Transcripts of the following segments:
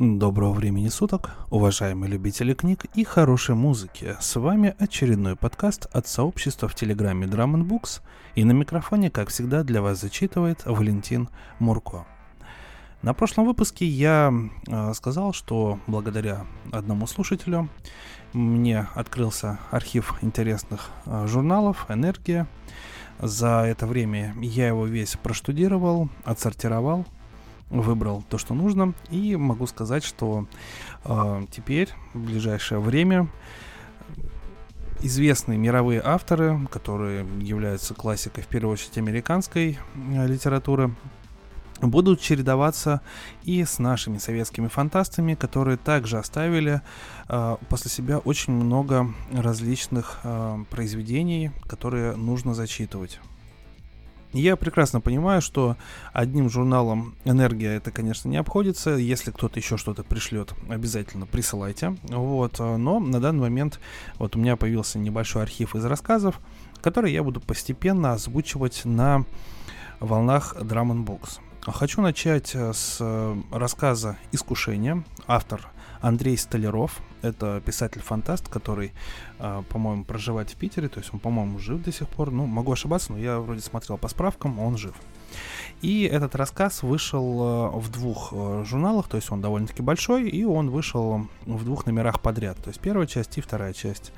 Доброго времени суток, уважаемые любители книг и хорошей музыки. С вами очередной подкаст от сообщества в Телеграме Drum Books, и на микрофоне, как всегда, для вас зачитывает Валентин Мурко. На прошлом выпуске я э, сказал, что благодаря одному слушателю мне открылся архив интересных э, журналов «Энергия». За это время я его весь проштудировал, отсортировал, выбрал то, что нужно, и могу сказать, что э, теперь, в ближайшее время, известные мировые авторы, которые являются классикой, в первую очередь, американской э, литературы, будут чередоваться и с нашими советскими фантастами, которые также оставили э, после себя очень много различных э, произведений, которые нужно зачитывать. Я прекрасно понимаю, что одним журналом «Энергия» это, конечно, не обходится. Если кто-то еще что-то пришлет, обязательно присылайте. Вот. Но на данный момент вот у меня появился небольшой архив из рассказов, который я буду постепенно озвучивать на волнах Drum Box. Хочу начать с рассказа «Искушение». Автор Андрей Столяров. Это писатель-фантаст, который, э, по-моему, проживает в Питере. То есть он, по-моему, жив до сих пор. Ну, могу ошибаться, но я вроде смотрел по справкам, он жив. И этот рассказ вышел э, в двух э, журналах, то есть он довольно-таки большой, и он вышел в двух номерах подряд. То есть первая часть и вторая часть.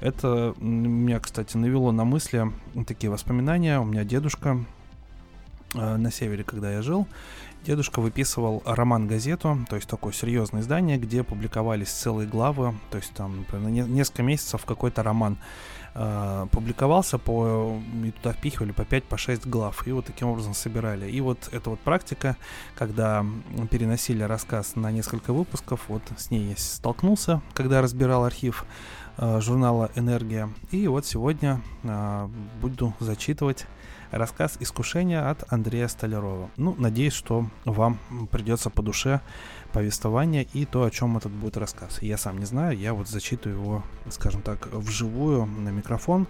Это меня, кстати, навело на мысли такие воспоминания. У меня дедушка на севере, когда я жил, Дедушка выписывал роман-газету, то есть такое серьезное издание, где публиковались целые главы, то есть там, например, несколько месяцев какой-то роман э, публиковался, по, и туда впихивали по 5-6 по 6 глав, и вот таким образом собирали. И вот эта вот практика, когда переносили рассказ на несколько выпусков, вот с ней я столкнулся, когда разбирал архив э, журнала «Энергия», и вот сегодня э, буду зачитывать Рассказ «Искушение» от Андрея Столярова. Ну, надеюсь, что вам придется по душе повествование и то, о чем этот будет рассказ. Я сам не знаю, я вот зачитываю его, скажем так, вживую на микрофон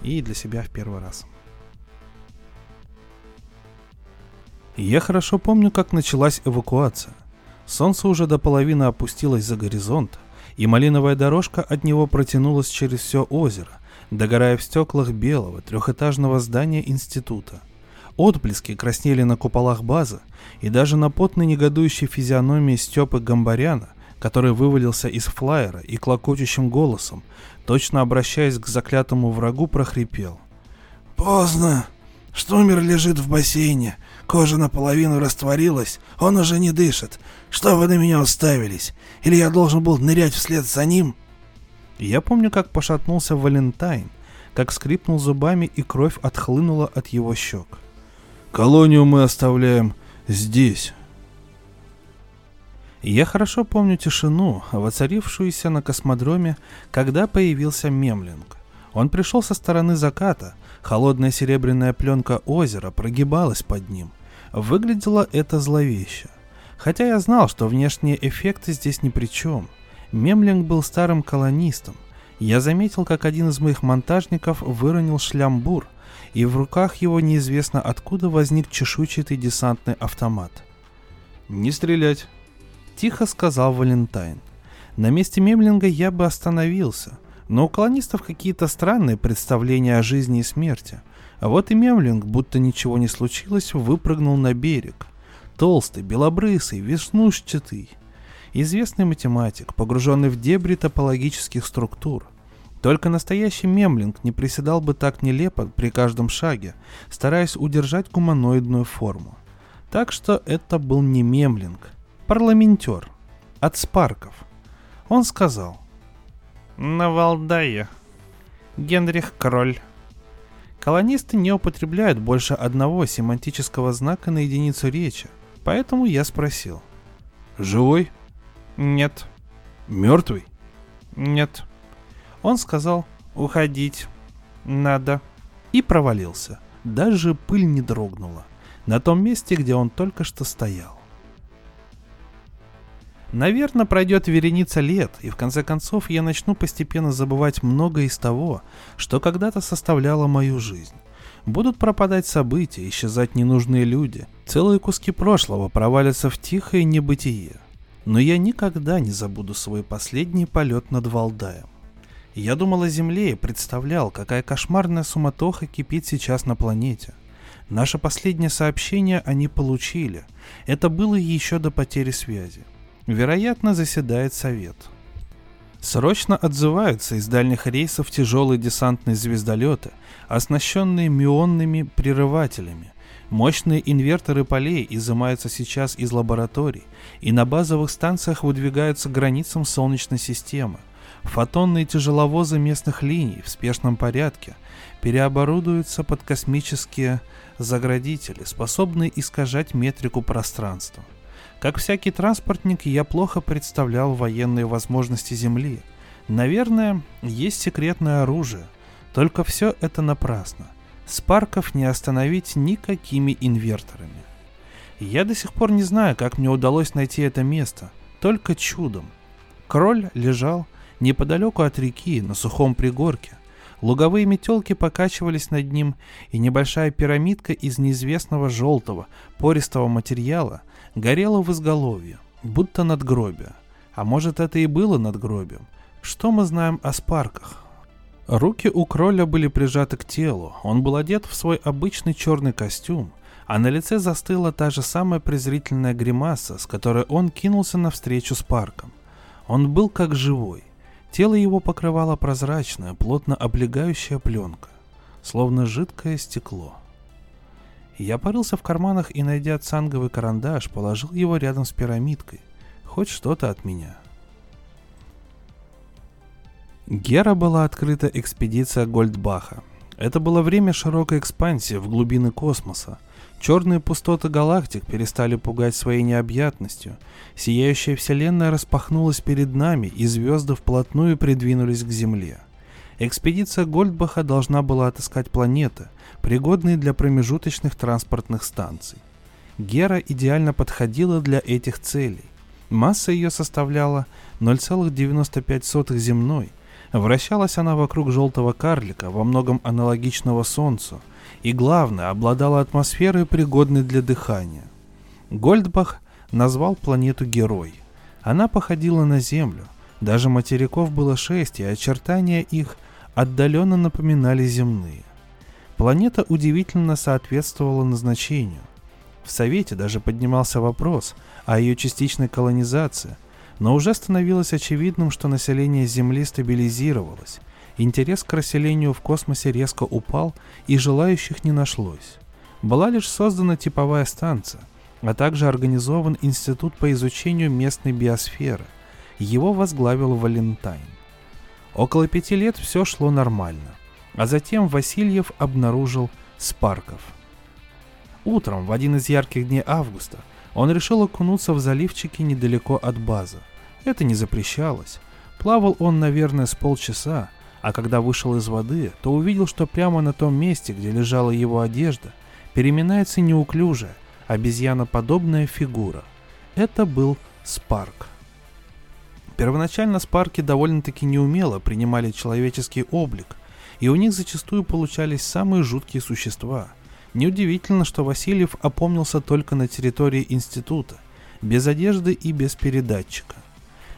и для себя в первый раз. Я хорошо помню, как началась эвакуация. Солнце уже до половины опустилось за горизонт, и малиновая дорожка от него протянулась через все озеро, догорая в стеклах белого трехэтажного здания института. Отблески краснели на куполах базы, и даже на потной негодующей физиономии Степы Гамбаряна, который вывалился из флайера и клокочущим голосом, точно обращаясь к заклятому врагу, прохрипел. «Поздно! Штумер лежит в бассейне, кожа наполовину растворилась, он уже не дышит. Что вы на меня уставились? Или я должен был нырять вслед за ним?» Я помню, как пошатнулся Валентайн, как скрипнул зубами и кровь отхлынула от его щек. «Колонию мы оставляем здесь». Я хорошо помню тишину, воцарившуюся на космодроме, когда появился Мемлинг. Он пришел со стороны заката, холодная серебряная пленка озера прогибалась под ним. Выглядело это зловеще. Хотя я знал, что внешние эффекты здесь ни при чем – Мемлинг был старым колонистом. Я заметил, как один из моих монтажников выронил шлямбур, и в руках его неизвестно откуда возник чешуйчатый десантный автомат. «Не стрелять!» – тихо сказал Валентайн. На месте Мемлинга я бы остановился, но у колонистов какие-то странные представления о жизни и смерти. А вот и Мемлинг, будто ничего не случилось, выпрыгнул на берег. Толстый, белобрысый, веснушчатый – известный математик, погруженный в дебри топологических структур. Только настоящий мемлинг не приседал бы так нелепо при каждом шаге, стараясь удержать гуманоидную форму. Так что это был не мемлинг, парламентер, от Спарков. Он сказал «На Валдае, Генрих Кроль». Колонисты не употребляют больше одного семантического знака на единицу речи, поэтому я спросил. «Живой?» Нет. Мертвый? Нет. Он сказал уходить. Надо. И провалился. Даже пыль не дрогнула. На том месте, где он только что стоял. Наверное, пройдет вереница лет, и в конце концов я начну постепенно забывать многое из того, что когда-то составляло мою жизнь. Будут пропадать события, исчезать ненужные люди, целые куски прошлого провалятся в тихое небытие – Но я никогда не забуду свой последний полет над Валдаем. Я думал о Земле и представлял, какая кошмарная суматоха кипит сейчас на планете. Наше последнее сообщение они получили. Это было еще до потери связи. Вероятно, заседает совет. Срочно отзываются из дальних рейсов тяжелые десантные звездолеты, оснащенные мионными прерывателями. Мощные инверторы полей изымаются сейчас из лабораторий, и на базовых станциях выдвигаются к границам Солнечной системы. Фотонные тяжеловозы местных линий в спешном порядке переоборудуются под космические заградители, способные искажать метрику пространства. Как всякий транспортник, я плохо представлял военные возможности Земли. Наверное, есть секретное оружие, только все это напрасно. Спарков не остановить никакими инверторами. Я до сих пор не знаю, как мне удалось найти это место, только чудом. Кроль лежал неподалеку от реки, на сухом пригорке. Луговые метелки покачивались над ним, и небольшая пирамидка из неизвестного желтого, пористого материала горела в изголовье, будто надгробие. А может это и было надгробием? Что мы знаем о спарках? Руки у кроля были прижаты к телу, он был одет в свой обычный черный костюм, а на лице застыла та же самая презрительная гримаса, с которой он кинулся навстречу с парком. Он был как живой. Тело его покрывала прозрачная, плотно облегающая пленка, словно жидкое стекло. Я порылся в карманах и, найдя цанговый карандаш, положил его рядом с пирамидкой. Хоть что-то от меня. Гера была открыта экспедиция Гольдбаха. Это было время широкой экспансии в глубины космоса – Черные пустоты галактик перестали пугать своей необъятностью. Сияющая вселенная распахнулась перед нами, и звезды вплотную придвинулись к Земле. Экспедиция Гольдбаха должна была отыскать планеты, пригодные для промежуточных транспортных станций. Гера идеально подходила для этих целей. Масса ее составляла 0,95 земной. Вращалась она вокруг желтого карлика, во многом аналогичного Солнцу – и, главное, обладала атмосферой, пригодной для дыхания. Гольдбах назвал планету Герой. Она походила на Землю. Даже материков было шесть, и очертания их отдаленно напоминали земные. Планета удивительно соответствовала назначению. В Совете даже поднимался вопрос о ее частичной колонизации, но уже становилось очевидным, что население Земли стабилизировалось, Интерес к расселению в космосе резко упал, и желающих не нашлось. Была лишь создана типовая станция, а также организован институт по изучению местной биосферы. Его возглавил Валентайн. Около пяти лет все шло нормально, а затем Васильев обнаружил Спарков. Утром, в один из ярких дней августа, он решил окунуться в заливчики недалеко от базы. Это не запрещалось. Плавал он, наверное, с полчаса, а когда вышел из воды, то увидел, что прямо на том месте, где лежала его одежда, переминается неуклюжая, обезьяноподобная фигура. Это был Спарк. Первоначально Спарки довольно-таки неумело принимали человеческий облик, и у них зачастую получались самые жуткие существа. Неудивительно, что Васильев опомнился только на территории института, без одежды и без передатчика.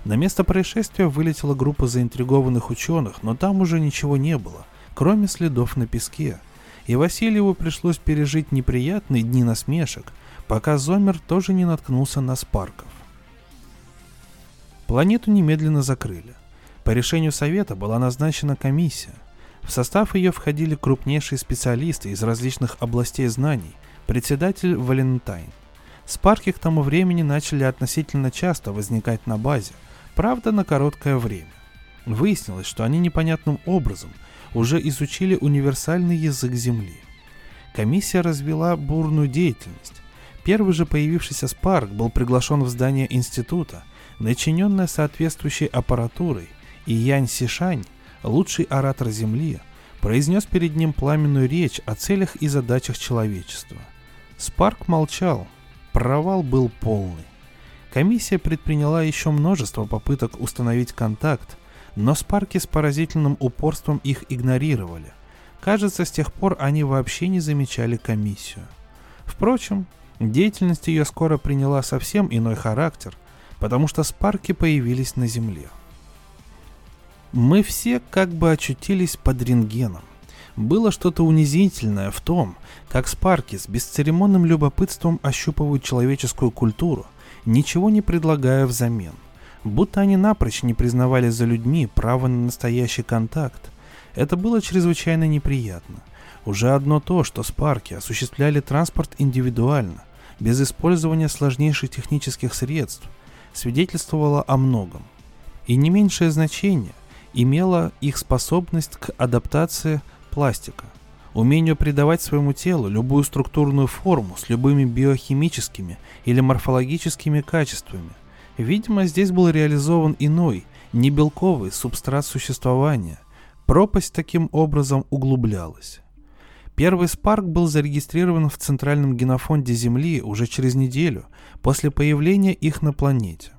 На место происшествия вылетела группа заинтригованных ученых, но там уже ничего не было, кроме следов на песке. И Васильеву пришлось пережить неприятные дни насмешек, пока Зомер тоже не наткнулся на спарков. Планету немедленно закрыли. По решению Совета была назначена комиссия. В состав ее входили крупнейшие специалисты из различных областей знаний, председатель Валентайн. Спарки к тому времени начали относительно часто возникать на базе – Правда, на короткое время. Выяснилось, что они непонятным образом уже изучили универсальный язык Земли. Комиссия развела бурную деятельность. Первый же появившийся Спарк был приглашен в здание института, начиненное соответствующей аппаратурой, и Янь Сишань, лучший оратор Земли, произнес перед ним пламенную речь о целях и задачах человечества. Спарк молчал, провал был полный. Комиссия предприняла еще множество попыток установить контакт, но Спарки с поразительным упорством их игнорировали. Кажется, с тех пор они вообще не замечали комиссию. Впрочем, деятельность ее скоро приняла совсем иной характер. потому что спарки появились на Земле. Мы все как бы очутились под рентгеном. Было что-то унизительное в том, как спарки с бесцеремонным любопытством ощупывают человеческую культуру, ничего не предлагая взамен. Будто они напрочь не признавали за людьми право на настоящий контакт. Это было чрезвычайно неприятно. Уже одно то, что спарки осуществляли транспорт индивидуально, без использования сложнейших технических средств, свидетельствовало о многом. И не меньшее значение имела их способность к адаптации пластика, умению придавать своему телу любую структурную форму с любыми биохимическими или морфологическими качествами. Видимо, здесь был реализован иной, не белковый субстрат существования. Пропасть таким образом углублялась. Первый спарк был зарегистрирован в Центральном генофонде Земли уже через неделю после появления их на планете.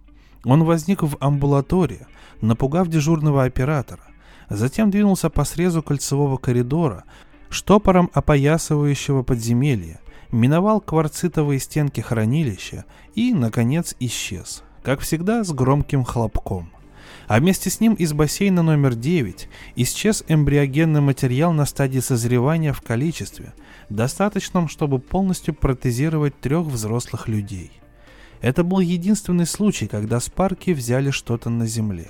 Он возник в амбулатории, напугав дежурного оператора. Затем двинулся по срезу кольцевого коридора, штопором опоясывающего подземелье, миновал кварцитовые стенки хранилища и, наконец, исчез, как всегда, с громким хлопком. А вместе с ним из бассейна номер 9 исчез эмбриогенный материал на стадии созревания в количестве, достаточном, чтобы полностью протезировать трех взрослых людей. Это был единственный случай, когда спарки взяли что-то на Земле.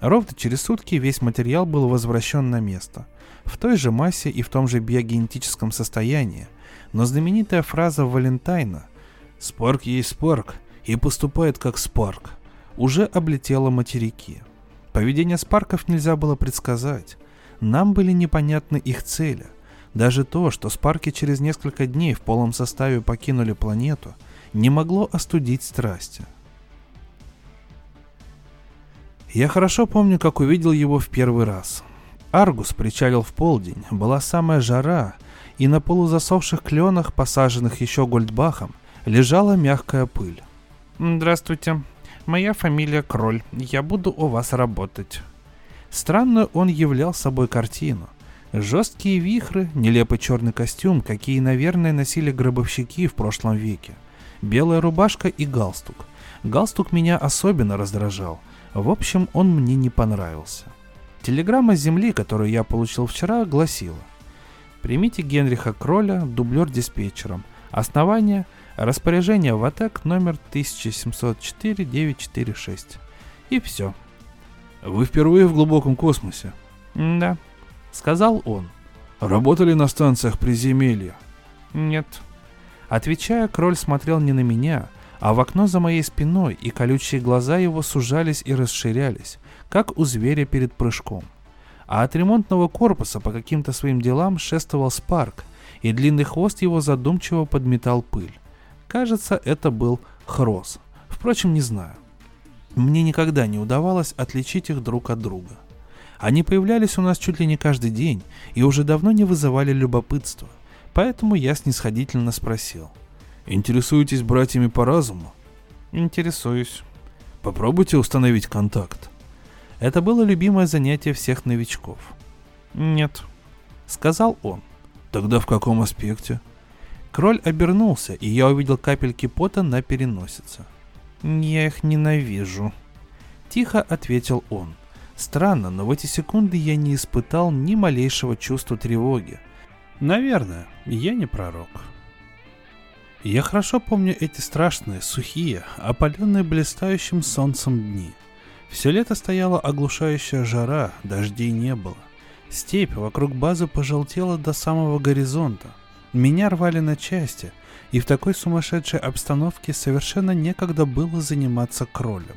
Ровно через сутки весь материал был возвращен на место, в той же массе и в том же биогенетическом состоянии, но знаменитая фраза Валентайна «Спарк есть спарк и поступает как спарк» уже облетела материки. Поведение спарков нельзя было предсказать. Нам были непонятны их цели. Даже то, что спарки через несколько дней в полном составе покинули планету, не могло остудить страсти. Я хорошо помню, как увидел его в первый раз. Аргус причалил в полдень, была самая жара, и на полузасохших кленах, посаженных еще Гольдбахом, лежала мягкая пыль. «Здравствуйте. Моя фамилия Кроль. Я буду у вас работать». Странно он являл собой картину. Жесткие вихры, нелепый черный костюм, какие, наверное, носили гробовщики в прошлом веке. Белая рубашка и галстук. Галстук меня особенно раздражал – в общем, он мне не понравился. Телеграмма с земли, которую я получил вчера, гласила «Примите Генриха Кроля, дублер диспетчером. Основание – распоряжение в АТЭК номер 1704-946». И все. «Вы впервые в глубоком космосе?» «Да», — сказал он. «Работали на станциях приземелья?» «Нет». Отвечая, Кроль смотрел не на меня, а в окно за моей спиной, и колючие глаза его сужались и расширялись, как у зверя перед прыжком. А от ремонтного корпуса по каким-то своим делам шествовал Спарк, и длинный хвост его задумчиво подметал пыль. Кажется, это был Хрос. Впрочем, не знаю. Мне никогда не удавалось отличить их друг от друга. Они появлялись у нас чуть ли не каждый день и уже давно не вызывали любопытства, поэтому я снисходительно спросил – Интересуетесь братьями по разуму? Интересуюсь. Попробуйте установить контакт. Это было любимое занятие всех новичков. Нет, сказал он. Тогда в каком аспекте? Кроль обернулся, и я увидел капельки пота на переносице. Я их ненавижу. Тихо ответил он. Странно, но в эти секунды я не испытал ни малейшего чувства тревоги. Наверное, я не пророк. Я хорошо помню эти страшные, сухие, опаленные блистающим солнцем дни. Все лето стояла оглушающая жара, дождей не было. Степь вокруг базы пожелтела до самого горизонта. Меня рвали на части, и в такой сумасшедшей обстановке совершенно некогда было заниматься кролем.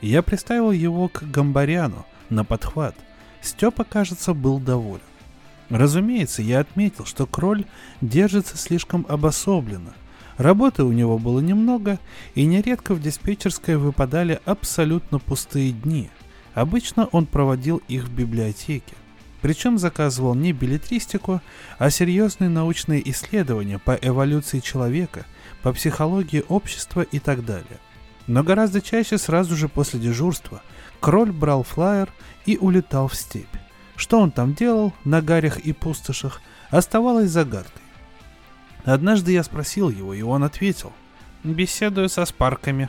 Я приставил его к Гамбаряну на подхват. Степа, кажется, был доволен. Разумеется, я отметил, что кроль держится слишком обособленно – Работы у него было немного, и нередко в диспетчерской выпадали абсолютно пустые дни. Обычно он проводил их в библиотеке. Причем заказывал не билетристику, а серьезные научные исследования по эволюции человека, по психологии общества и так далее. Но гораздо чаще сразу же после дежурства Кроль брал флаер и улетал в степь. Что он там делал на гарях и пустошах, оставалось загадкой. Однажды я спросил его, и он ответил. «Беседую со спарками».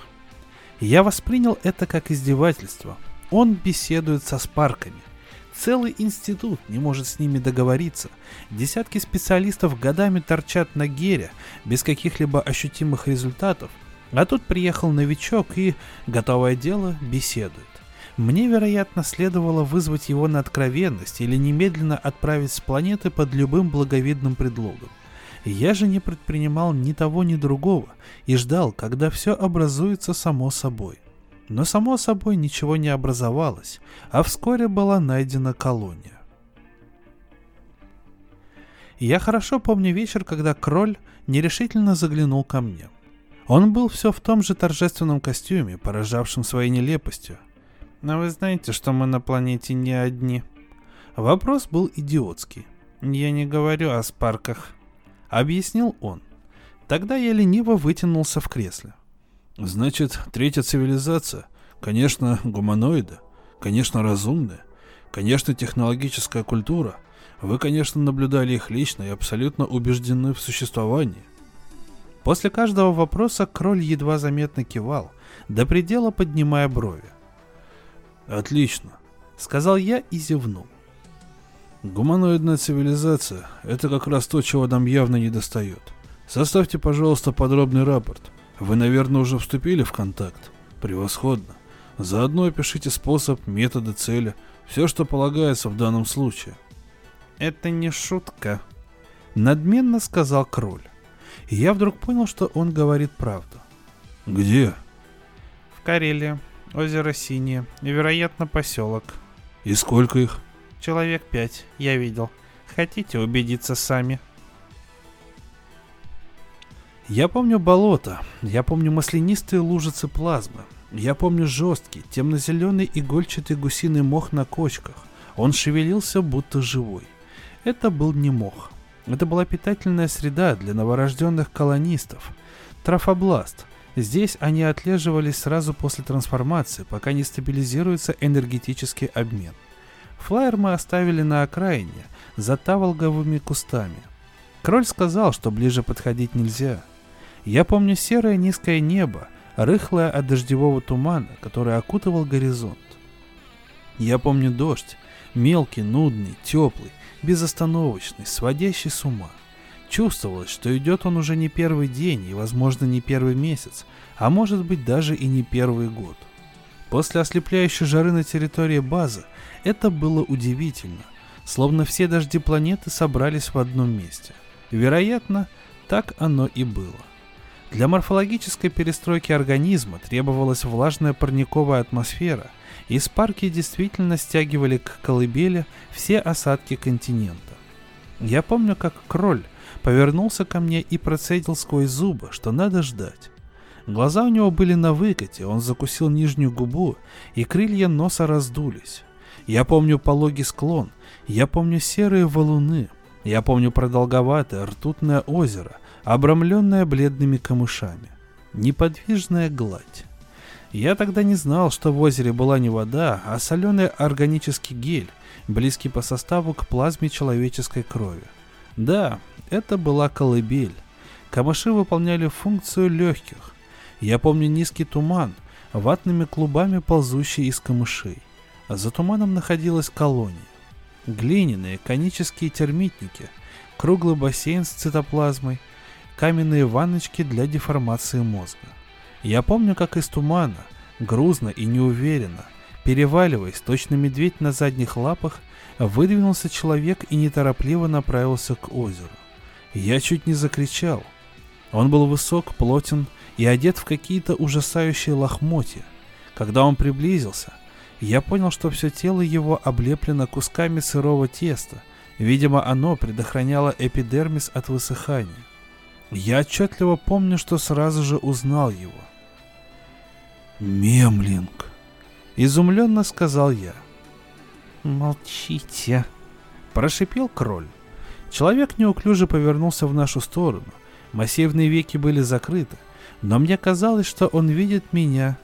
Я воспринял это как издевательство. Он беседует со спарками. Целый институт не может с ними договориться. Десятки специалистов годами торчат на гере без каких-либо ощутимых результатов. А тут приехал новичок и, готовое дело, беседует. Мне, вероятно, следовало вызвать его на откровенность или немедленно отправить с планеты под любым благовидным предлогом. Я же не предпринимал ни того, ни другого и ждал, когда все образуется само собой. Но само собой ничего не образовалось, а вскоре была найдена колония. Я хорошо помню вечер, когда Кроль нерешительно заглянул ко мне. Он был все в том же торжественном костюме, поражавшем своей нелепостью. Но вы знаете, что мы на планете не одни. Вопрос был идиотский. Я не говорю о спарках. Объяснил он. Тогда я лениво вытянулся в кресле. Значит, третья цивилизация, конечно, гуманоиды, конечно, разумная, конечно, технологическая культура. Вы, конечно, наблюдали их лично и абсолютно убеждены в существовании. После каждого вопроса Кроль едва заметно кивал, до предела поднимая брови. «Отлично», — сказал я и зевнул. Гуманоидная цивилизация – это как раз то, чего нам явно не достает. Составьте, пожалуйста, подробный рапорт. Вы, наверное, уже вступили в контакт. Превосходно. Заодно опишите способ, методы, цели, все, что полагается в данном случае. Это не шутка, надменно сказал Кроль. И я вдруг понял, что он говорит правду. Где? В Карелии, озеро Синее, и, вероятно, поселок. И сколько их? Человек пять, я видел. Хотите убедиться сами? Я помню болото, я помню маслянистые лужицы плазмы, я помню жесткий, темно-зеленый игольчатый гусиный мох на кочках. Он шевелился, будто живой. Это был не мох. Это была питательная среда для новорожденных колонистов. Трафобласт. Здесь они отлеживались сразу после трансформации, пока не стабилизируется энергетический обмен. Флайер мы оставили на окраине, за таволговыми кустами. Кроль сказал, что ближе подходить нельзя. Я помню серое низкое небо, рыхлое от дождевого тумана, который окутывал горизонт. Я помню дождь, мелкий, нудный, теплый, безостановочный, сводящий с ума. Чувствовалось, что идет он уже не первый день и, возможно, не первый месяц, а может быть даже и не первый год. После ослепляющей жары на территории базы это было удивительно, словно все дожди планеты собрались в одном месте. Вероятно, так оно и было. Для морфологической перестройки организма требовалась влажная парниковая атмосфера, и спарки действительно стягивали к колыбели все осадки континента. Я помню, как кроль повернулся ко мне и процедил сквозь зубы, что надо ждать. Глаза у него были на выкате, он закусил нижнюю губу, и крылья носа раздулись. Я помню пологий склон, я помню серые валуны, я помню продолговатое ртутное озеро, обрамленное бледными камышами. Неподвижная гладь. Я тогда не знал, что в озере была не вода, а соленый органический гель, близкий по составу к плазме человеческой крови. Да, это была колыбель. Камыши выполняли функцию легких. Я помню низкий туман, ватными клубами ползущий из камышей за туманом находилась колония. Глиняные конические термитники, круглый бассейн с цитоплазмой, каменные ванночки для деформации мозга. Я помню, как из тумана, грузно и неуверенно, переваливаясь, точно медведь на задних лапах, выдвинулся человек и неторопливо направился к озеру. Я чуть не закричал. Он был высок, плотен и одет в какие-то ужасающие лохмотья. Когда он приблизился – я понял, что все тело его облеплено кусками сырого теста. Видимо, оно предохраняло эпидермис от высыхания. Я отчетливо помню, что сразу же узнал его. «Мемлинг», — изумленно сказал я. «Молчите», — прошипел кроль. Человек неуклюже повернулся в нашу сторону. Массивные веки были закрыты, но мне казалось, что он видит меня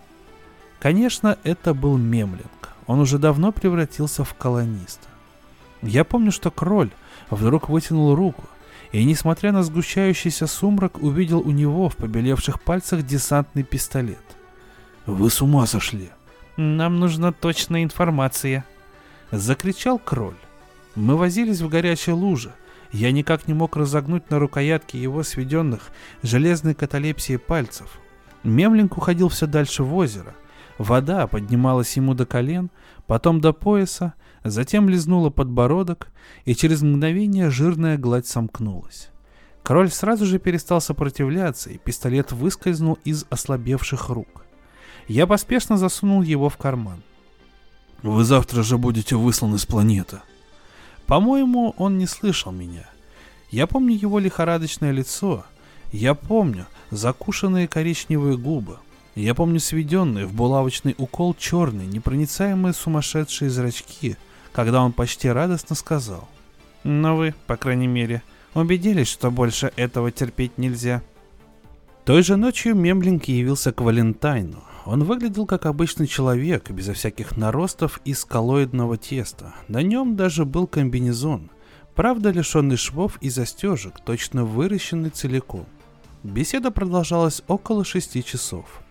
Конечно, это был Мемлинг. Он уже давно превратился в колониста. Я помню, что кроль вдруг вытянул руку, и, несмотря на сгущающийся сумрак, увидел у него в побелевших пальцах десантный пистолет. Вы с ума сошли. Нам нужна точная информация. Закричал кроль. Мы возились в горячей луже. Я никак не мог разогнуть на рукоятке его сведенных железной каталепсией пальцев. Мемлинг уходил все дальше в озеро. Вода поднималась ему до колен, потом до пояса, затем лизнула подбородок, и через мгновение жирная гладь сомкнулась. Король сразу же перестал сопротивляться, и пистолет выскользнул из ослабевших рук. Я поспешно засунул его в карман. «Вы завтра же будете высланы с планеты», по-моему, он не слышал меня. Я помню его лихорадочное лицо. Я помню закушенные коричневые губы. Я помню сведенные в булавочный укол черные, непроницаемые сумасшедшие зрачки, когда он почти радостно сказал. Но вы, по крайней мере, убедились, что больше этого терпеть нельзя. Той же ночью Мемблинг явился к Валентайну. Он выглядел как обычный человек, безо всяких наростов из коллоидного теста. На нем даже был комбинезон, правда лишенный швов и застежек, точно выращенный целиком. Беседа продолжалась около шести часов.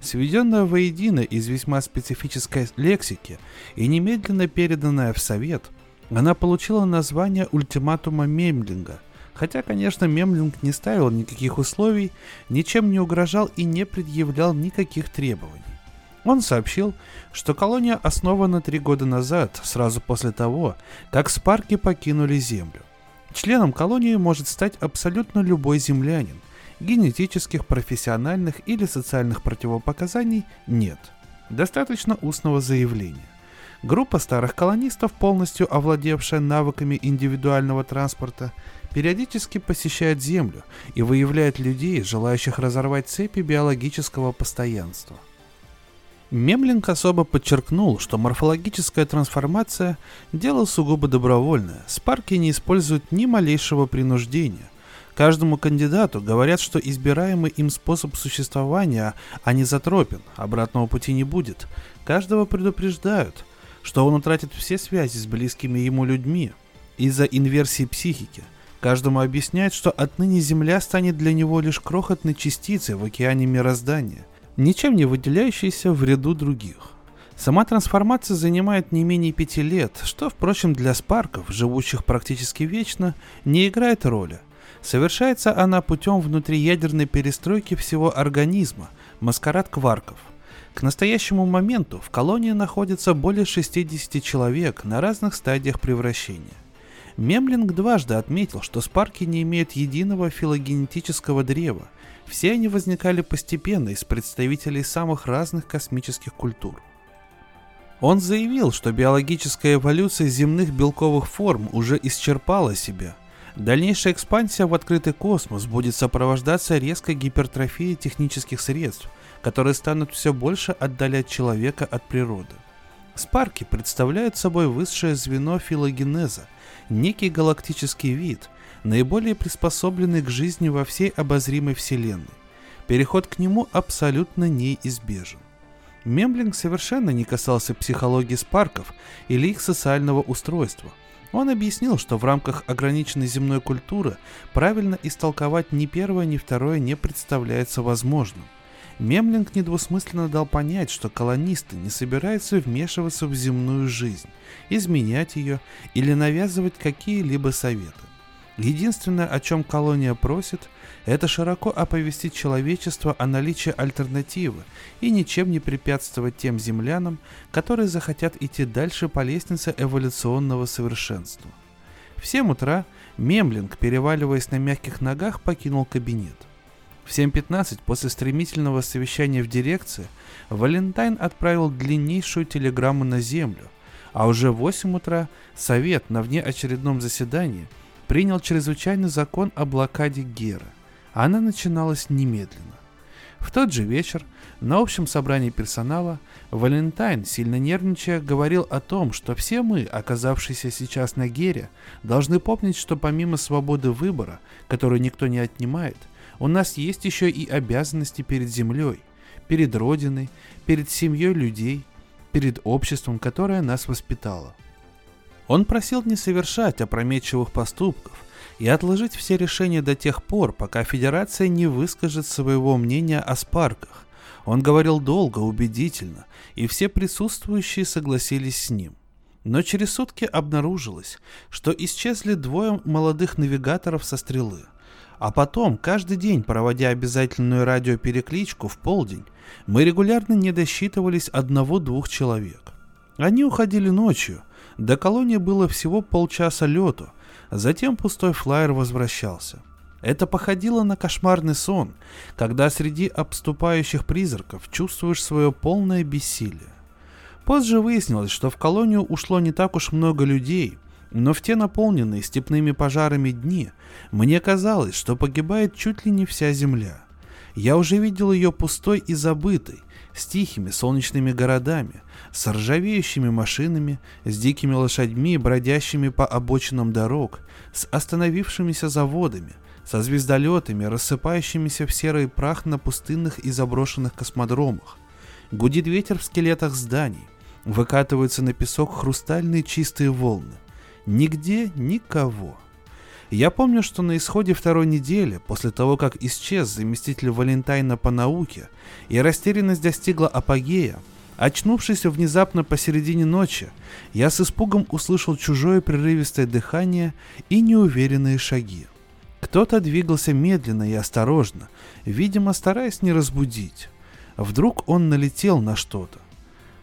Сведенная воедино из весьма специфической лексики и немедленно переданная в совет, она получила название ультиматума Мемлинга – Хотя, конечно, Мемлинг не ставил никаких условий, ничем не угрожал и не предъявлял никаких требований. Он сообщил, что колония основана три года назад, сразу после того, как Спарки покинули Землю. Членом колонии может стать абсолютно любой землянин. Генетических, профессиональных или социальных противопоказаний нет. Достаточно устного заявления. Группа старых колонистов, полностью овладевшая навыками индивидуального транспорта, периодически посещает Землю и выявляет людей, желающих разорвать цепи биологического постоянства. Мемлинг особо подчеркнул, что морфологическая трансформация – дело сугубо добровольное, спарки не используют ни малейшего принуждения. Каждому кандидату говорят, что избираемый им способ существования анизотропен, обратного пути не будет. Каждого предупреждают, что он утратит все связи с близкими ему людьми из-за инверсии психики – Каждому объясняет, что отныне Земля станет для него лишь крохотной частицей в океане мироздания, ничем не выделяющейся в ряду других. Сама трансформация занимает не менее пяти лет, что, впрочем, для спарков, живущих практически вечно, не играет роли. Совершается она путем внутриядерной перестройки всего организма, маскарад кварков. К настоящему моменту в колонии находится более 60 человек на разных стадиях превращения. Мемлинг дважды отметил, что спарки не имеют единого филогенетического древа. Все они возникали постепенно из представителей самых разных космических культур. Он заявил, что биологическая эволюция земных белковых форм уже исчерпала себя. Дальнейшая экспансия в открытый космос будет сопровождаться резкой гипертрофией технических средств, которые станут все больше отдалять человека от природы. Спарки представляют собой высшее звено филогенеза, некий галактический вид, наиболее приспособленный к жизни во всей обозримой Вселенной. Переход к нему абсолютно неизбежен. Мемблинг совершенно не касался психологии спарков или их социального устройства. Он объяснил, что в рамках ограниченной земной культуры правильно истолковать ни первое, ни второе не представляется возможным. Мемлинг недвусмысленно дал понять, что колонисты не собираются вмешиваться в земную жизнь, изменять ее или навязывать какие-либо советы. Единственное, о чем колония просит, это широко оповестить человечество о наличии альтернативы и ничем не препятствовать тем землянам, которые захотят идти дальше по лестнице эволюционного совершенства. В 7 утра Мемлинг, переваливаясь на мягких ногах, покинул кабинет – в 7.15 после стремительного совещания в дирекции Валентайн отправил длиннейшую телеграмму на Землю, а уже в 8 утра Совет на внеочередном заседании принял чрезвычайный закон о блокаде Гера. Она начиналась немедленно. В тот же вечер на общем собрании персонала Валентайн, сильно нервничая, говорил о том, что все мы, оказавшиеся сейчас на Гере, должны помнить, что помимо свободы выбора, которую никто не отнимает – у нас есть еще и обязанности перед землей, перед Родиной, перед семьей людей, перед обществом, которое нас воспитало. Он просил не совершать опрометчивых поступков и отложить все решения до тех пор, пока Федерация не выскажет своего мнения о спарках. Он говорил долго, убедительно, и все присутствующие согласились с ним. Но через сутки обнаружилось, что исчезли двое молодых навигаторов со стрелы. А потом, каждый день, проводя обязательную радиоперекличку в полдень, мы регулярно не досчитывались одного-двух человек. Они уходили ночью, до колонии было всего полчаса лету, затем пустой флайер возвращался. Это походило на кошмарный сон, когда среди обступающих призраков чувствуешь свое полное бессилие. Позже выяснилось, что в колонию ушло не так уж много людей, но в те наполненные степными пожарами дни мне казалось, что погибает чуть ли не вся земля. Я уже видел ее пустой и забытой, с тихими солнечными городами, с ржавеющими машинами, с дикими лошадьми, бродящими по обочинам дорог, с остановившимися заводами, со звездолетами, рассыпающимися в серый прах на пустынных и заброшенных космодромах. Гудит ветер в скелетах зданий, выкатываются на песок хрустальные чистые волны. Нигде никого. Я помню, что на исходе второй недели, после того, как исчез заместитель Валентайна по науке, и растерянность достигла апогея, очнувшись внезапно посередине ночи, я с испугом услышал чужое прерывистое дыхание и неуверенные шаги. Кто-то двигался медленно и осторожно, видимо, стараясь не разбудить. Вдруг он налетел на что-то.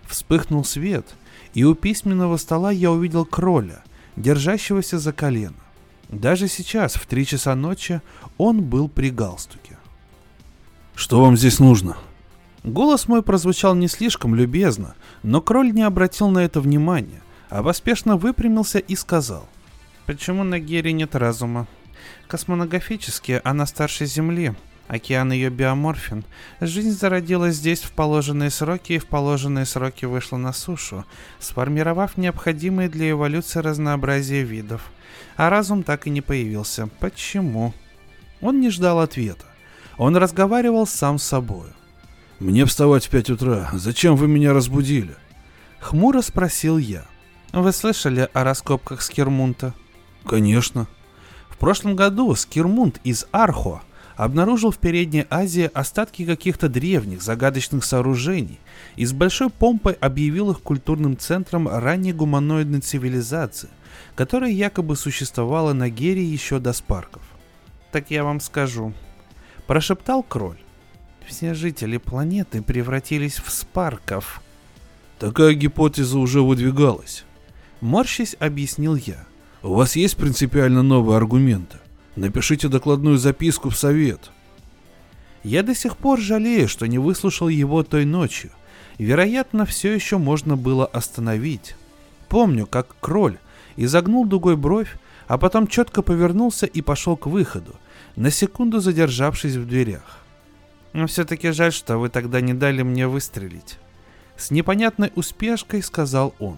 Вспыхнул свет, и у письменного стола я увидел кроля, держащегося за колено. Даже сейчас, в три часа ночи, он был при галстуке. «Что вам здесь нужно?» Голос мой прозвучал не слишком любезно, но кроль не обратил на это внимания, а поспешно выпрямился и сказал. «Почему на Гере нет разума? Космонографически она старше Земли, океан ее биоморфин. Жизнь зародилась здесь в положенные сроки и в положенные сроки вышла на сушу, сформировав необходимые для эволюции разнообразие видов. А разум так и не появился. Почему? Он не ждал ответа. Он разговаривал сам с собой. «Мне вставать в пять утра. Зачем вы меня разбудили?» Хмуро спросил я. «Вы слышали о раскопках Скирмунта?» «Конечно». В прошлом году Скирмунт из Архо обнаружил в Передней Азии остатки каких-то древних загадочных сооружений и с большой помпой объявил их культурным центром ранней гуманоидной цивилизации, которая якобы существовала на Гере еще до спарков. «Так я вам скажу», – прошептал Кроль. «Все жители планеты превратились в спарков». Такая гипотеза уже выдвигалась. Морщись объяснил я. У вас есть принципиально новые аргументы? Напишите докладную записку в совет. Я до сих пор жалею, что не выслушал его той ночью. Вероятно, все еще можно было остановить. Помню, как кроль изогнул дугой бровь, а потом четко повернулся и пошел к выходу, на секунду задержавшись в дверях. Но все-таки жаль, что вы тогда не дали мне выстрелить. С непонятной успешкой сказал он.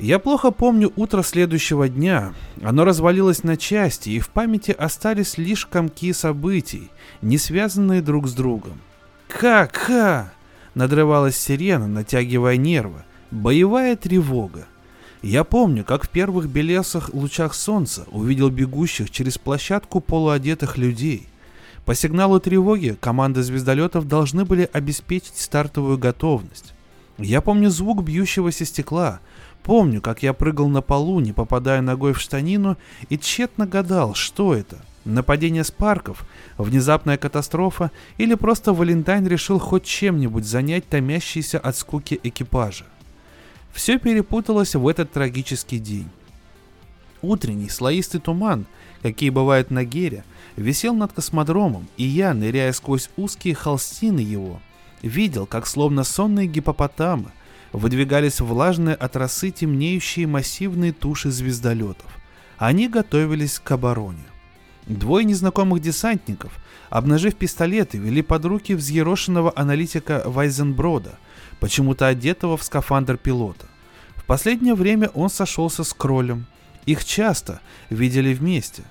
Я плохо помню утро следующего дня. Оно развалилось на части, и в памяти остались лишь комки событий, не связанные друг с другом. «Ка-ка!» — надрывалась сирена, натягивая нервы. Боевая тревога. Я помню, как в первых белесах лучах солнца увидел бегущих через площадку полуодетых людей. По сигналу тревоги команды звездолетов должны были обеспечить стартовую готовность. Я помню звук бьющегося стекла, Помню, как я прыгал на полу, не попадая ногой в штанину, и тщетно гадал, что это. Нападение спарков, внезапная катастрофа или просто Валентайн решил хоть чем-нибудь занять томящийся от скуки экипажа. Все перепуталось в этот трагический день. Утренний слоистый туман, какие бывают на Гере, висел над космодромом, и я, ныряя сквозь узкие холстины его, видел, как словно сонные гипопотамы, выдвигались влажные от росы темнеющие массивные туши звездолетов. Они готовились к обороне. Двое незнакомых десантников, обнажив пистолеты, вели под руки взъерошенного аналитика Вайзенброда, почему-то одетого в скафандр пилота. В последнее время он сошелся с кролем. Их часто видели вместе.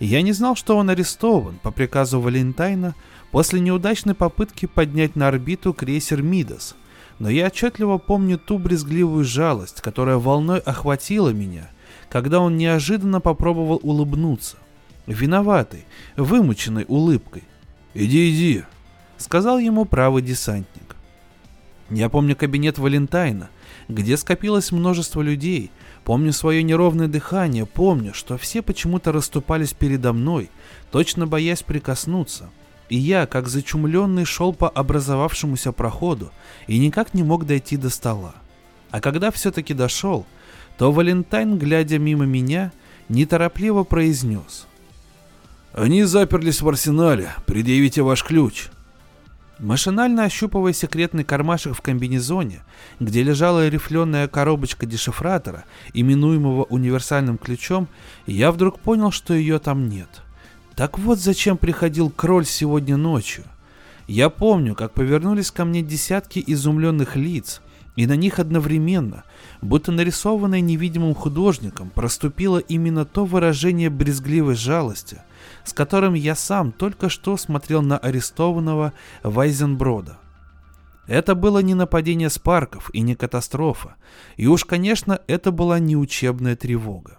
Я не знал, что он арестован по приказу Валентайна после неудачной попытки поднять на орбиту крейсер «Мидас», но я отчетливо помню ту брезгливую жалость, которая волной охватила меня, когда он неожиданно попробовал улыбнуться. Виноватый, вымученной улыбкой. «Иди, иди!» — сказал ему правый десантник. Я помню кабинет Валентайна, где скопилось множество людей, помню свое неровное дыхание, помню, что все почему-то расступались передо мной, точно боясь прикоснуться. И я, как зачумленный, шел по образовавшемуся проходу и никак не мог дойти до стола. А когда все-таки дошел, то Валентайн, глядя мимо меня, неторопливо произнес. «Они заперлись в арсенале. Предъявите ваш ключ». Машинально ощупывая секретный кармашек в комбинезоне, где лежала рифленая коробочка дешифратора, именуемого универсальным ключом, я вдруг понял, что ее там нет. Так вот зачем приходил кроль сегодня ночью. Я помню, как повернулись ко мне десятки изумленных лиц, и на них одновременно, будто нарисованное невидимым художником, проступило именно то выражение брезгливой жалости, с которым я сам только что смотрел на арестованного Вайзенброда. Это было не нападение Спарков и не катастрофа, и уж, конечно, это была не учебная тревога.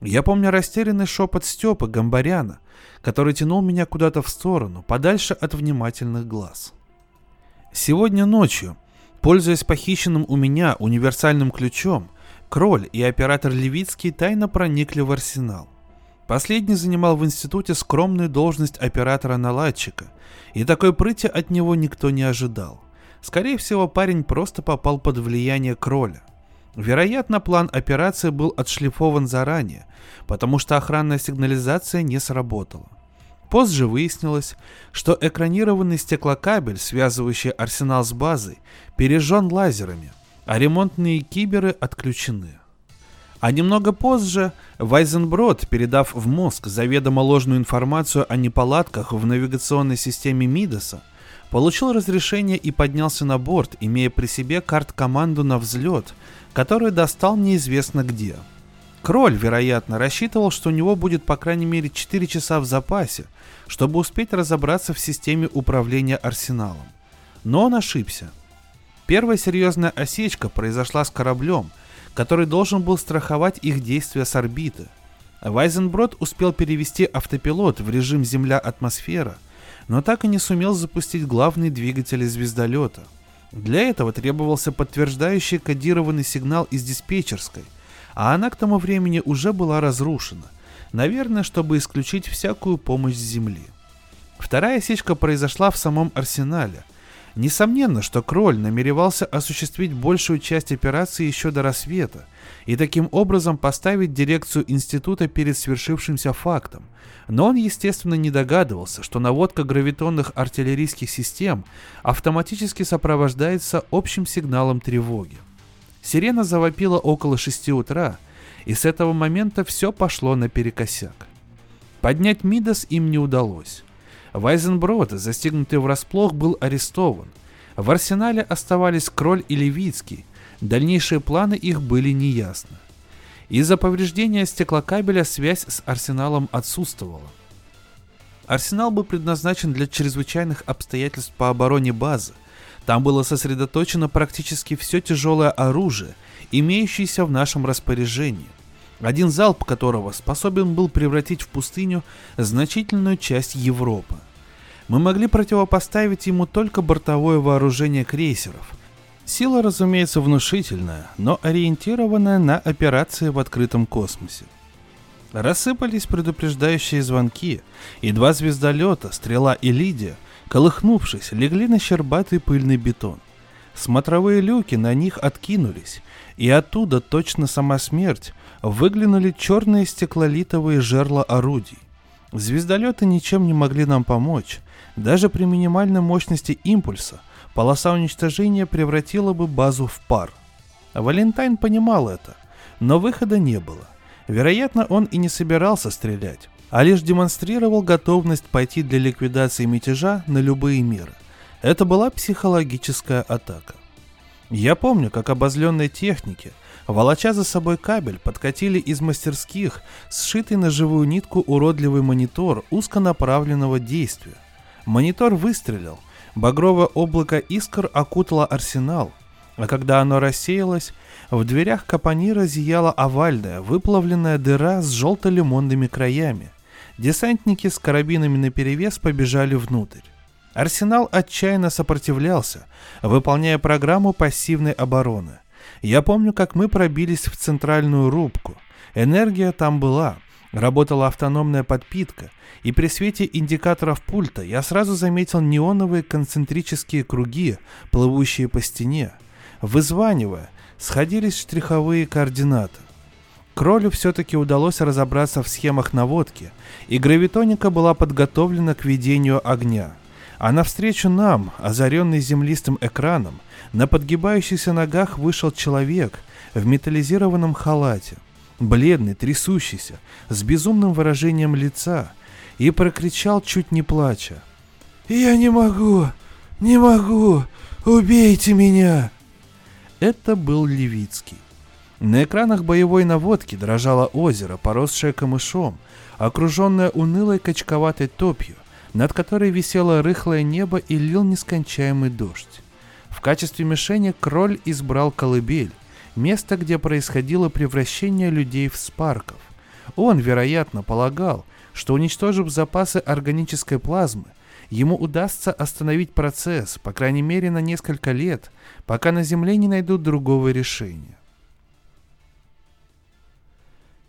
Я помню растерянный шепот Степы Гамбаряна, который тянул меня куда-то в сторону, подальше от внимательных глаз. Сегодня ночью – Пользуясь похищенным у меня универсальным ключом, Кроль и оператор Левицкий тайно проникли в арсенал. Последний занимал в институте скромную должность оператора-наладчика, и такой прыти от него никто не ожидал. Скорее всего, парень просто попал под влияние Кроля. Вероятно, план операции был отшлифован заранее, потому что охранная сигнализация не сработала. Позже выяснилось, что экранированный стеклокабель, связывающий арсенал с базой, пережжен лазерами, а ремонтные киберы отключены. А немного позже Вайзенброд, передав в мозг заведомо ложную информацию о неполадках в навигационной системе Мидоса, получил разрешение и поднялся на борт, имея при себе карт-команду на взлет, которую достал неизвестно где – Кроль, вероятно, рассчитывал, что у него будет по крайней мере 4 часа в запасе, чтобы успеть разобраться в системе управления арсеналом. Но он ошибся. Первая серьезная осечка произошла с кораблем, который должен был страховать их действия с орбиты. Вайзенброд успел перевести автопилот в режим Земля-атмосфера, но так и не сумел запустить главные двигатели звездолета. Для этого требовался подтверждающий кодированный сигнал из диспетчерской – а она к тому времени уже была разрушена, наверное, чтобы исключить всякую помощь с Земли. Вторая сечка произошла в самом арсенале. Несомненно, что Кроль намеревался осуществить большую часть операции еще до рассвета и таким образом поставить дирекцию института перед свершившимся фактом, но он, естественно, не догадывался, что наводка гравитонных артиллерийских систем автоматически сопровождается общим сигналом тревоги. Сирена завопила около шести утра, и с этого момента все пошло наперекосяк. Поднять Мидас им не удалось. Вайзенброд, застигнутый врасплох, был арестован. В арсенале оставались Кроль и Левицкий, дальнейшие планы их были неясны. Из-за повреждения стеклокабеля связь с арсеналом отсутствовала. Арсенал был предназначен для чрезвычайных обстоятельств по обороне базы – там было сосредоточено практически все тяжелое оружие, имеющееся в нашем распоряжении, один залп которого способен был превратить в пустыню значительную часть Европы. Мы могли противопоставить ему только бортовое вооружение крейсеров. Сила, разумеется, внушительная, но ориентированная на операции в открытом космосе. Рассыпались предупреждающие звонки, и два звездолета, Стрела и Лидия, Колыхнувшись, легли на щербатый пыльный бетон. Смотровые люки на них откинулись, и оттуда, точно сама смерть, выглянули черные стеклолитовые жерла орудий. Звездолеты ничем не могли нам помочь. Даже при минимальной мощности импульса полоса уничтожения превратила бы базу в пар. Валентайн понимал это, но выхода не было. Вероятно, он и не собирался стрелять а лишь демонстрировал готовность пойти для ликвидации мятежа на любые меры. Это была психологическая атака. Я помню, как обозленные техники, волоча за собой кабель, подкатили из мастерских сшитый на живую нитку уродливый монитор узконаправленного действия. Монитор выстрелил, багровое облако искр окутало арсенал, а когда оно рассеялось, в дверях капонира зияла овальная, выплавленная дыра с желто-лимонными краями – Десантники с карабинами наперевес побежали внутрь. Арсенал отчаянно сопротивлялся, выполняя программу пассивной обороны. Я помню, как мы пробились в центральную рубку. Энергия там была, работала автономная подпитка, и при свете индикаторов пульта я сразу заметил неоновые концентрические круги, плывущие по стене. Вызванивая, сходились штриховые координаты. Кролю все-таки удалось разобраться в схемах наводки, и гравитоника была подготовлена к ведению огня. А навстречу нам, озаренный землистым экраном, на подгибающихся ногах вышел человек в металлизированном халате, бледный, трясущийся, с безумным выражением лица, и прокричал, чуть не плача. «Я не могу! Не могу! Убейте меня!» Это был Левицкий. На экранах боевой наводки дрожало озеро, поросшее камышом, окруженное унылой качковатой топью, над которой висело рыхлое небо и лил нескончаемый дождь. В качестве мишени кроль избрал колыбель, место, где происходило превращение людей в спарков. Он, вероятно, полагал, что уничтожив запасы органической плазмы, ему удастся остановить процесс, по крайней мере на несколько лет, пока на Земле не найдут другого решения.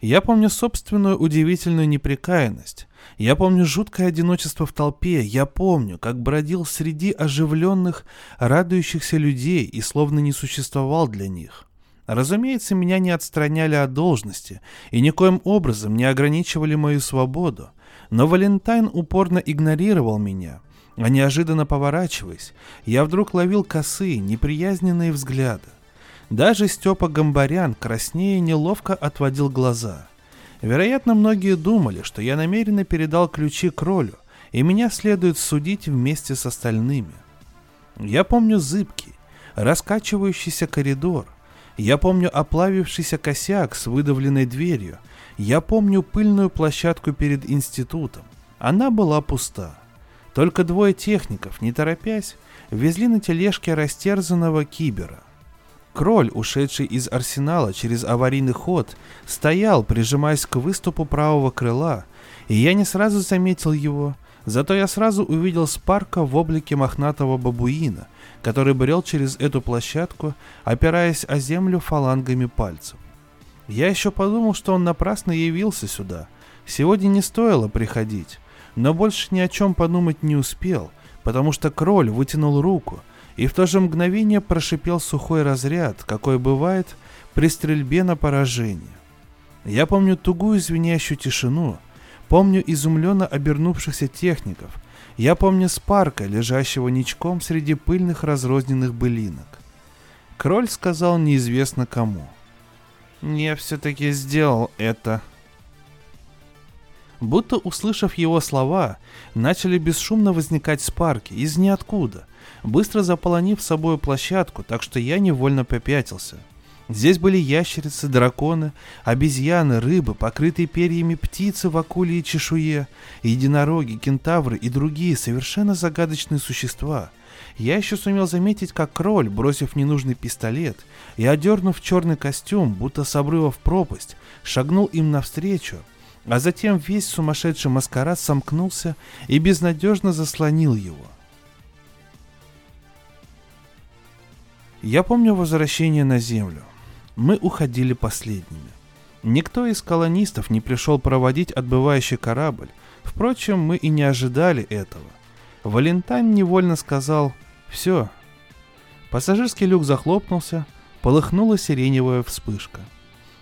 Я помню собственную удивительную неприкаянность. Я помню жуткое одиночество в толпе. Я помню, как бродил среди оживленных, радующихся людей и словно не существовал для них. Разумеется, меня не отстраняли от должности и никоим образом не ограничивали мою свободу. Но Валентайн упорно игнорировал меня. А неожиданно поворачиваясь, я вдруг ловил косые, неприязненные взгляды. Даже Степа Гамбарян краснее неловко отводил глаза. Вероятно, многие думали, что я намеренно передал ключи кролю, и меня следует судить вместе с остальными. Я помню зыбкий, раскачивающийся коридор. Я помню оплавившийся косяк с выдавленной дверью. Я помню пыльную площадку перед институтом. Она была пуста. Только двое техников, не торопясь, везли на тележке растерзанного кибера. Кроль, ушедший из арсенала через аварийный ход, стоял, прижимаясь к выступу правого крыла, и я не сразу заметил его, зато я сразу увидел Спарка в облике мохнатого бабуина, который брел через эту площадку, опираясь о землю фалангами пальцев. Я еще подумал, что он напрасно явился сюда. Сегодня не стоило приходить, но больше ни о чем подумать не успел, потому что кроль вытянул руку, и в то же мгновение прошипел сухой разряд, какой бывает при стрельбе на поражение. Я помню тугую звенящую тишину, помню изумленно обернувшихся техников, я помню Спарка, лежащего ничком среди пыльных разрозненных былинок. Кроль сказал неизвестно кому. «Я все-таки сделал это», Будто услышав его слова, начали бесшумно возникать спарки из ниоткуда, быстро заполонив собой площадку, так что я невольно попятился. Здесь были ящерицы, драконы, обезьяны, рыбы, покрытые перьями птицы в акуле и чешуе, единороги, кентавры и другие совершенно загадочные существа. Я еще сумел заметить, как кроль, бросив ненужный пистолет и одернув черный костюм, будто с обрыва в пропасть, шагнул им навстречу, а затем весь сумасшедший маскарад сомкнулся и безнадежно заслонил его. Я помню возвращение на Землю. Мы уходили последними. Никто из колонистов не пришел проводить отбывающий корабль. Впрочем, мы и не ожидали этого. Валентайн невольно сказал «Все». Пассажирский люк захлопнулся, полыхнула сиреневая вспышка.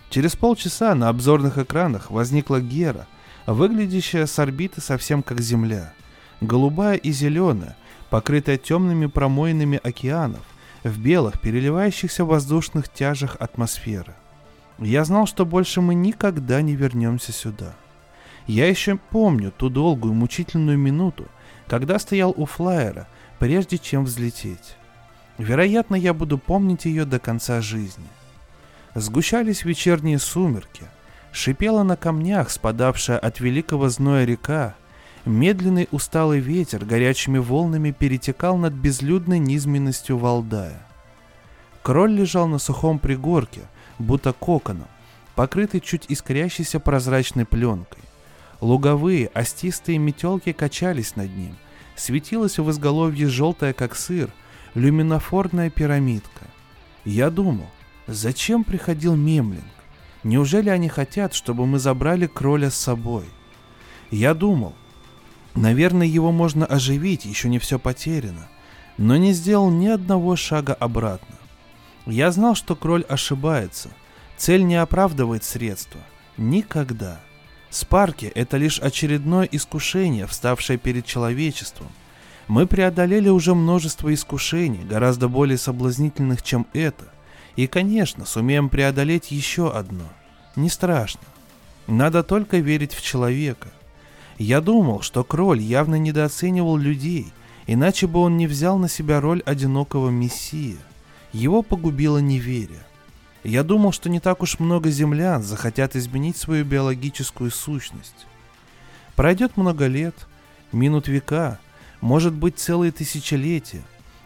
Через полчаса на обзорных экранах возникла Гера, выглядящая с орбиты совсем как Земля. Голубая и зеленая, покрытая темными промоинами океанов, в белых, переливающихся воздушных тяжах атмосферы. Я знал, что больше мы никогда не вернемся сюда. Я еще помню ту долгую мучительную минуту, когда стоял у флайера, прежде чем взлететь. Вероятно, я буду помнить ее до конца жизни. Сгущались вечерние сумерки, шипела на камнях спадавшая от великого зноя река, Медленный усталый ветер горячими волнами перетекал над безлюдной низменностью Валдая. Кроль лежал на сухом пригорке, будто коконом, покрытый чуть искрящейся прозрачной пленкой. Луговые, остистые метелки качались над ним, светилась в изголовье желтая, как сыр, люминофорная пирамидка. Я думал, зачем приходил Мемлинг? Неужели они хотят, чтобы мы забрали кроля с собой? Я думал, наверное, его можно оживить, еще не все потеряно, но не сделал ни одного шага обратно. Я знал, что кроль ошибается. Цель не оправдывает средства. Никогда. Спарки – это лишь очередное искушение, вставшее перед человечеством. Мы преодолели уже множество искушений, гораздо более соблазнительных, чем это. И, конечно, сумеем преодолеть еще одно. Не страшно. Надо только верить в человека. Я думал, что кроль явно недооценивал людей, иначе бы он не взял на себя роль одинокого мессии. Его погубило неверие. Я думал, что не так уж много землян захотят изменить свою биологическую сущность. Пройдет много лет, минут века, может быть целые тысячелетия.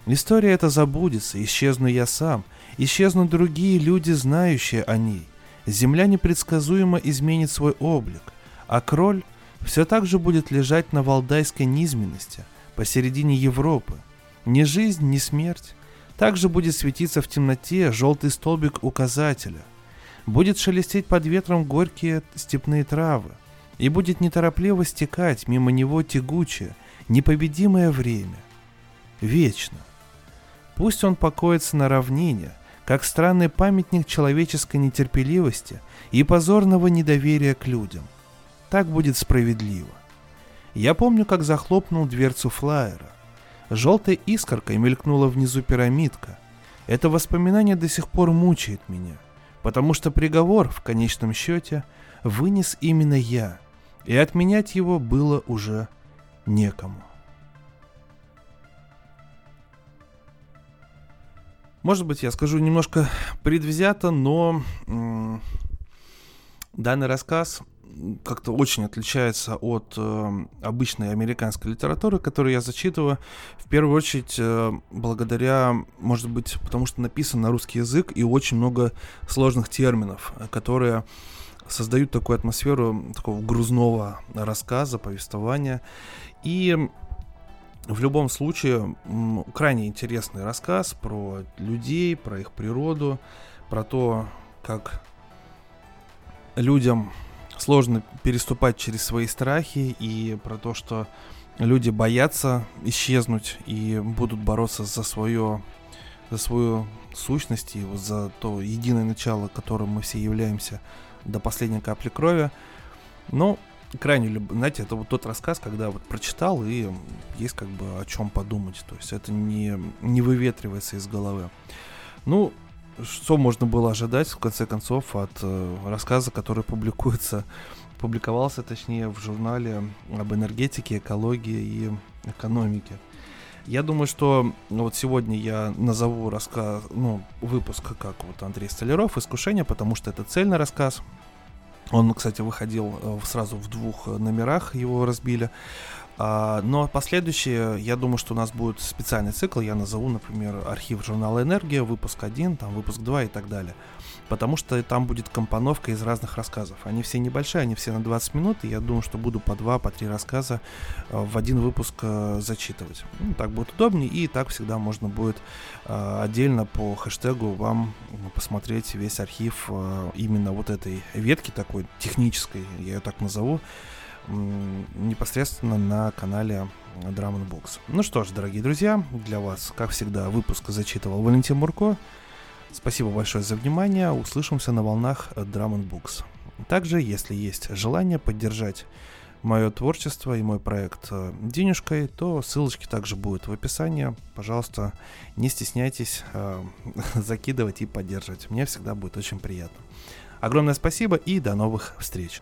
История эта забудется, исчезну я сам, исчезнут другие люди, знающие о ней. Земля непредсказуемо изменит свой облик, а кроль все так же будет лежать на валдайской низменности, посередине Европы. Ни жизнь, ни смерть. Также будет светиться в темноте желтый столбик указателя. Будет шелестеть под ветром горькие степные травы. И будет неторопливо стекать мимо него тягучее, непобедимое время. Вечно. Пусть он покоится на равнине, как странный памятник человеческой нетерпеливости и позорного недоверия к людям. Так будет справедливо. Я помню, как захлопнул дверцу флайера. Желтой искоркой мелькнула внизу пирамидка. Это воспоминание до сих пор мучает меня, потому что приговор, в конечном счете, вынес именно я, и отменять его было уже некому. Может быть, я скажу немножко предвзято, но м- данный рассказ как-то очень отличается от э, обычной американской литературы, которую я зачитываю. В первую очередь, э, благодаря, может быть, потому что написан на русский язык и очень много сложных терминов, которые создают такую атмосферу такого грузного рассказа, повествования. И в любом случае, крайне интересный рассказ про людей, про их природу, про то, как людям сложно переступать через свои страхи и про то, что люди боятся исчезнуть и будут бороться за свое за свою сущность и за то единое начало, которым мы все являемся до последней капли крови. Но крайне люб... знаете, это вот тот рассказ, когда вот прочитал и есть как бы о чем подумать, то есть это не, не выветривается из головы. Ну, что можно было ожидать, в конце концов, от э, рассказа, который публикуется, публиковался, точнее, в журнале об энергетике, экологии и экономике. Я думаю, что ну, вот сегодня я назову рассказ, ну, выпуск, как вот Андрей Столяров «Искушение», потому что это цельный рассказ, он, кстати, выходил э, сразу в двух номерах, его разбили. А, но последующие, я думаю, что у нас будет специальный цикл, я назову, например, архив журнала «Энергия», выпуск 1, там выпуск 2 и так далее потому что там будет компоновка из разных рассказов. Они все небольшие, они все на 20 минут, и я думаю, что буду по два, по три рассказа э, в один выпуск э, зачитывать. Ну, так будет удобнее, и так всегда можно будет э, отдельно по хэштегу вам посмотреть весь архив именно вот этой ветки такой технической, я ее так назову, непосредственно на канале Drum Box. Ну что ж, дорогие друзья, для вас, как всегда, выпуск зачитывал Валентин Мурко. Спасибо большое за внимание. Услышимся на волнах Drum Books. Также, если есть желание поддержать мое творчество и мой проект э, денежкой, то ссылочки также будут в описании. Пожалуйста, не стесняйтесь э, закидывать и поддерживать. Мне всегда будет очень приятно. Огромное спасибо и до новых встреч.